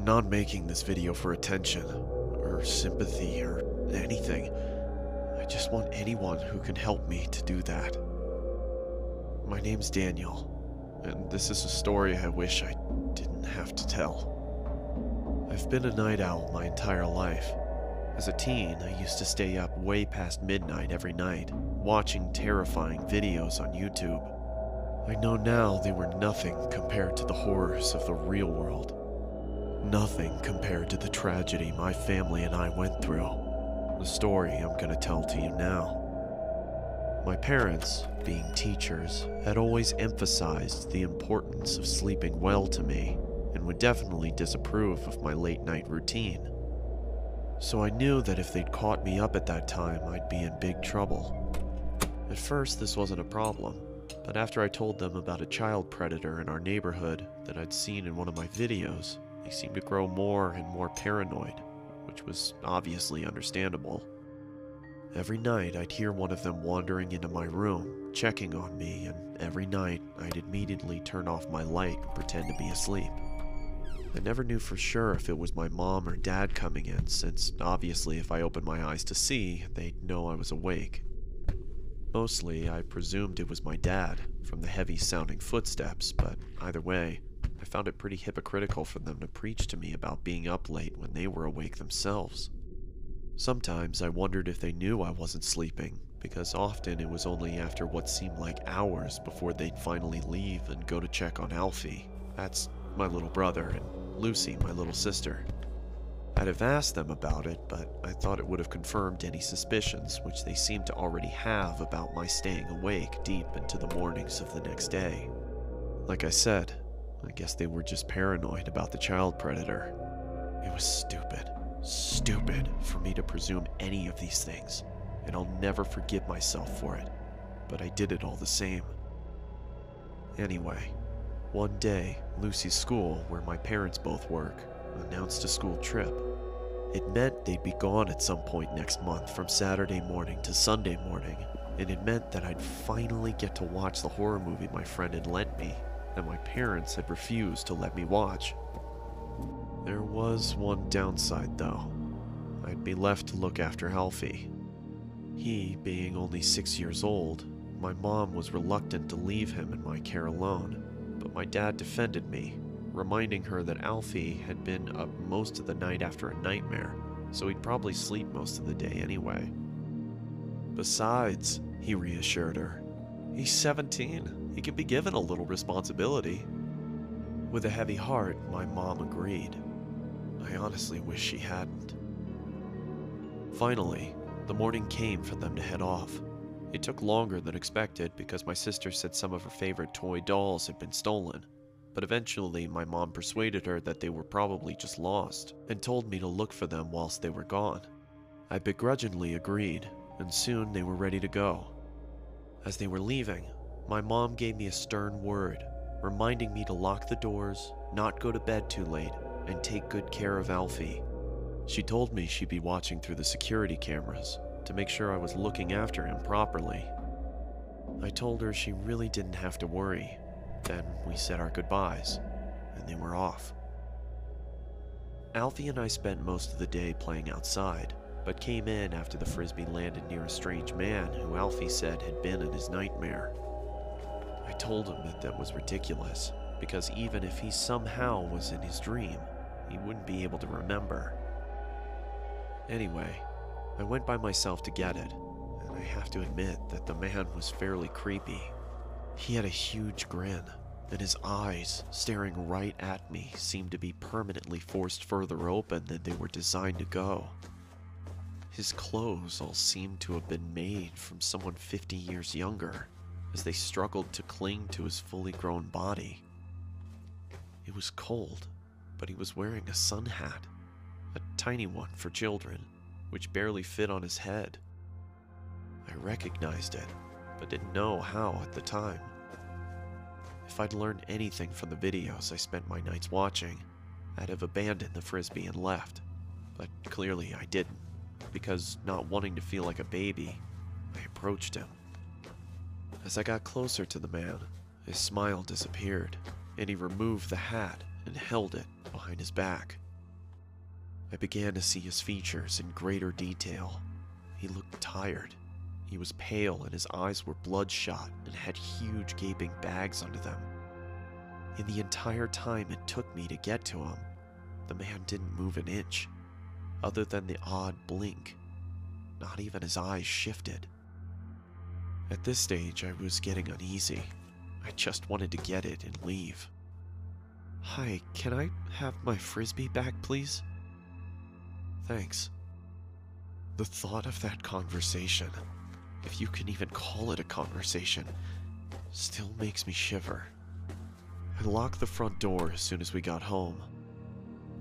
I'm not making this video for attention, or sympathy, or anything. I just want anyone who can help me to do that. My name's Daniel, and this is a story I wish I didn't have to tell. I've been a night owl my entire life. As a teen, I used to stay up way past midnight every night, watching terrifying videos on YouTube. I know now they were nothing compared to the horrors of the real world. Nothing compared to the tragedy my family and I went through. The story I'm going to tell to you now. My parents, being teachers, had always emphasized the importance of sleeping well to me and would definitely disapprove of my late night routine. So I knew that if they'd caught me up at that time, I'd be in big trouble. At first, this wasn't a problem, but after I told them about a child predator in our neighborhood that I'd seen in one of my videos, they seemed to grow more and more paranoid, which was obviously understandable. Every night, I'd hear one of them wandering into my room, checking on me, and every night, I'd immediately turn off my light and pretend to be asleep. I never knew for sure if it was my mom or dad coming in, since obviously, if I opened my eyes to see, they'd know I was awake. Mostly, I presumed it was my dad, from the heavy sounding footsteps, but either way, I found it pretty hypocritical for them to preach to me about being up late when they were awake themselves. Sometimes I wondered if they knew I wasn't sleeping, because often it was only after what seemed like hours before they'd finally leave and go to check on Alfie. That's my little brother, and Lucy, my little sister. I'd have asked them about it, but I thought it would have confirmed any suspicions which they seemed to already have about my staying awake deep into the mornings of the next day. Like I said, I guess they were just paranoid about the child predator. It was stupid, stupid for me to presume any of these things, and I'll never forgive myself for it, but I did it all the same. Anyway, one day, Lucy's school, where my parents both work, announced a school trip. It meant they'd be gone at some point next month from Saturday morning to Sunday morning, and it meant that I'd finally get to watch the horror movie my friend had lent me that my parents had refused to let me watch. There was one downside, though. I'd be left to look after Alfie. He, being only six years old, my mom was reluctant to leave him in my care alone, but my dad defended me, reminding her that Alfie had been up most of the night after a nightmare, so he'd probably sleep most of the day anyway. Besides, he reassured her, he's 17. He can be given a little responsibility. With a heavy heart, my mom agreed. I honestly wish she hadn't. Finally, the morning came for them to head off. It took longer than expected because my sister said some of her favorite toy dolls had been stolen. But eventually, my mom persuaded her that they were probably just lost and told me to look for them whilst they were gone. I begrudgingly agreed, and soon they were ready to go. As they were leaving, my mom gave me a stern word, reminding me to lock the doors, not go to bed too late, and take good care of Alfie. She told me she'd be watching through the security cameras to make sure I was looking after him properly. I told her she really didn't have to worry. Then we said our goodbyes, and they were off. Alfie and I spent most of the day playing outside, but came in after the frisbee landed near a strange man who Alfie said had been in his nightmare. Told him that that was ridiculous, because even if he somehow was in his dream, he wouldn't be able to remember. Anyway, I went by myself to get it, and I have to admit that the man was fairly creepy. He had a huge grin, and his eyes, staring right at me, seemed to be permanently forced further open than they were designed to go. His clothes all seemed to have been made from someone 50 years younger, as they struggled to cling to his fully grown body. It was cold, but he was wearing a sun hat, a tiny one for children, which barely fit on his head. I recognized it, but didn't know how at the time. If I'd learned anything from the videos I spent my nights watching, I'd have abandoned the frisbee and left. But clearly I didn't, because not wanting to feel like a baby, I approached him. As I got closer to the man, his smile disappeared, and he removed the hat and held it behind his back, I began to see his features in greater detail. He looked tired. He was pale and his eyes were bloodshot and had huge gaping bags under them. In the entire time it took me to get to him, the man didn't move an inch, other than the odd blink. Not even his eyes shifted. At this stage, I was getting uneasy. I just wanted to get it and leave. Hi, can I have my frisbee back, please? Thanks. The thought of that conversation, if you can even call it a conversation, still makes me shiver. I locked the front door as soon as we got home.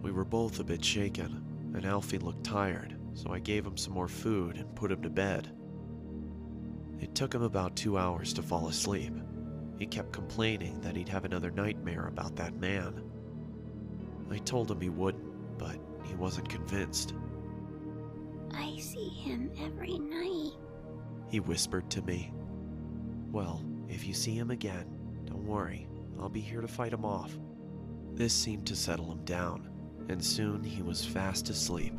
We were both a bit shaken, and Alfie looked tired, so I gave him some more food and put him to bed. It took him about two hours to fall asleep. He kept complaining that he'd have another nightmare about that man. I told him he wouldn't, but he wasn't convinced. I see him every night. He whispered to me. Well, if you see him again, don't worry, I'll be here to fight him off. This seemed to settle him down, and soon he was fast asleep.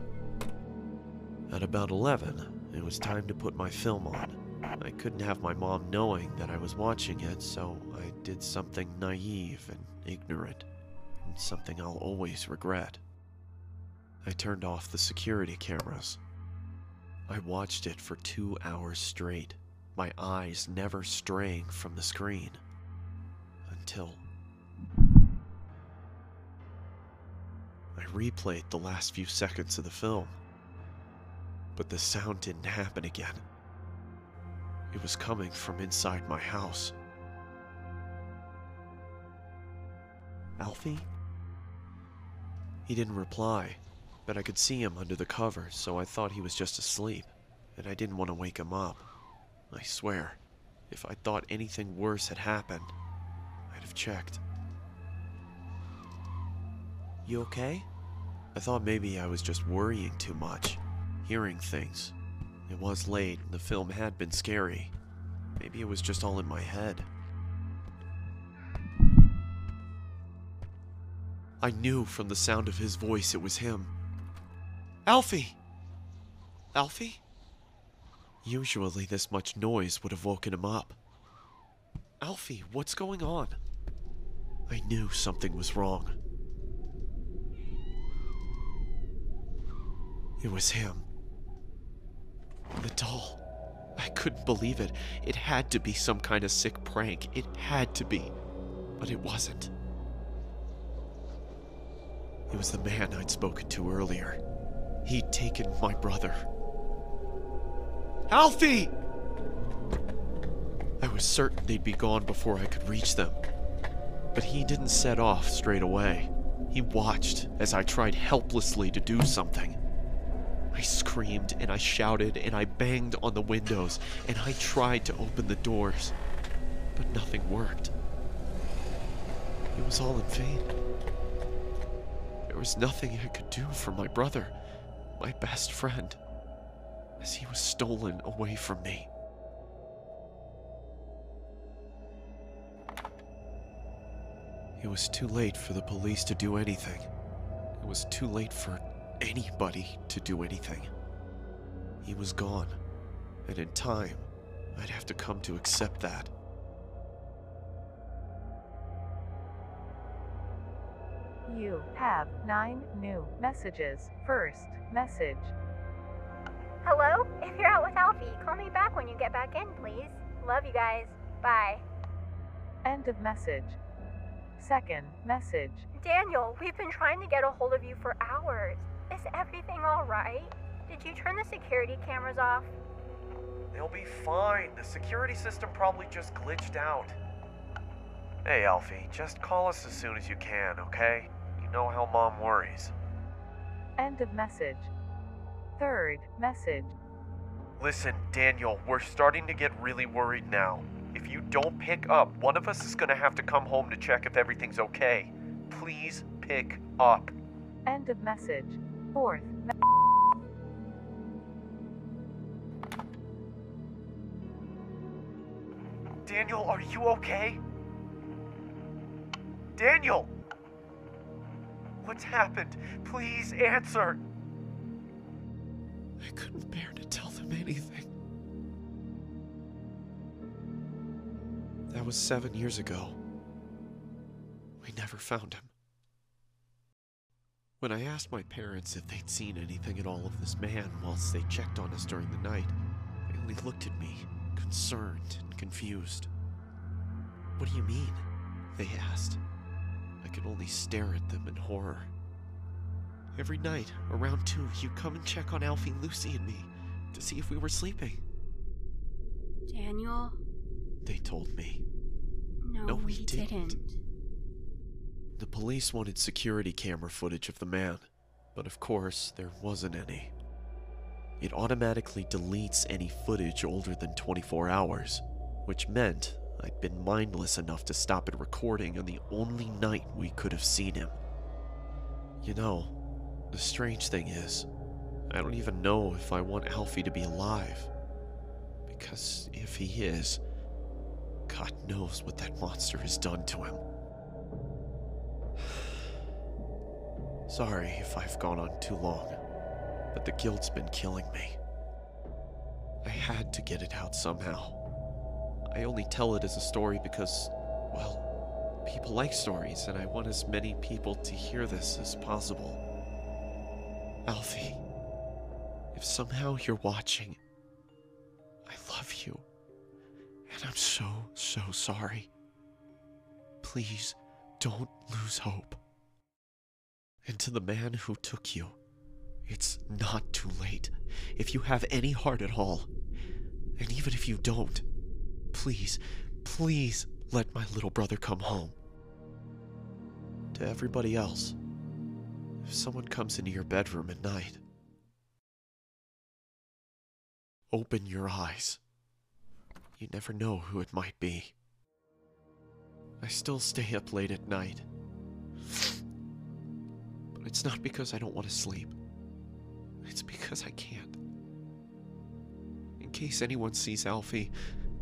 At about 11, it was time to put my film on. I couldn't have my mom knowing that I was watching it, so I did something naive and ignorant, and something I'll always regret. I turned off the security cameras. I watched it for two hours straight, my eyes never straying from the screen. Until. I replayed the last few seconds of the film. But the sound didn't happen again. It was coming from inside my house. Alfie? He didn't reply, but I could see him under the covers, so I thought he was just asleep, and I didn't want to wake him up. I swear, if I thought anything worse had happened, I'd have checked. You okay? I thought maybe I was just worrying too much, hearing things. It was late, and the film had been scary. Maybe it was just all in my head. I knew from the sound of his voice it was him. Alfie! Alfie? Usually this much noise would have woken him up. Alfie, what's going on? I knew something was wrong. It was him. The doll. I couldn't believe it. It had to be some kind of sick prank. It had to be. But it wasn't. It was the man I'd spoken to earlier. He'd taken my brother. Alfie! I was certain they'd be gone before I could reach them. But he didn't set off straight away. He watched as I tried helplessly to do something. I screamed and I shouted and I banged on the windows and I tried to open the doors, but nothing worked. It was all in vain. There was nothing I could do for my brother, my best friend, as he was stolen away from me. It was too late for the police to do anything. It was too late for anybody to do anything. He was gone, and in time, I'd have to come to accept that. You have nine new messages. First message. Hello? If you're out with Alfie, call me back when you get back in, please. Love you guys. Bye. End of message. Second message. Daniel, we've been trying to get a hold of you for hours. Is everything alright? Did you turn the security cameras off? They'll be fine. The security system probably just glitched out. Hey, Alfie, just call us as soon as you can, okay? You know how Mom worries. End of message. Third message. Listen, Daniel, we're starting to get really worried now. If you don't pick up, one of us is gonna have to come home to check if everything's okay. Please pick up. End of message. Fourth Daniel, are you okay? Daniel! What's happened? Please answer. I couldn't bear to tell them anything. That was seven years ago. We never found him. When I asked my parents if they'd seen anything at all of this man whilst they checked on us during the night, they only looked at me, concerned and confused. What do you mean? They asked. I could only stare at them in horror. Every night, around two, you'd come and check on Alfie, Lucy, and me to see if we were sleeping. Daniel? They told me. No, No, we we didn't. didn't. The police wanted security camera footage of the man, but of course, there wasn't any. It automatically deletes any footage older than 24 hours, which meant I'd been mindless enough to stop it recording on the only night we could have seen him. You know, the strange thing is, I don't even know if I want Alfie to be alive. Because if he is, God knows what that monster has done to him. Sorry if I've gone on too long, but the guilt's been killing me. I had to get it out somehow. I only tell it as a story because, well, people like stories, and I want as many people to hear this as possible. Alfie, if somehow you're watching, I love you, and I'm so, so sorry. Please don't lose hope. And to the man who took you, it's not too late. If you have any heart at all, and even if you don't, please, please let my little brother come home. To everybody else, if someone comes into your bedroom at night, open your eyes. You never know who it might be. I still stay up late at night. It's not because I don't want to sleep. It's because I can't. In case anyone sees Alfie,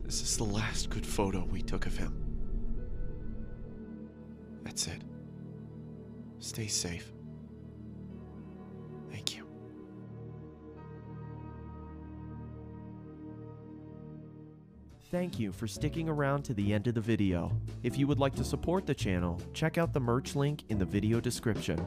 this is the last good photo we took of him. That's it. Stay safe. Thank you for sticking around to the end of the video. If you would like to support the channel, check out the merch link in the video description.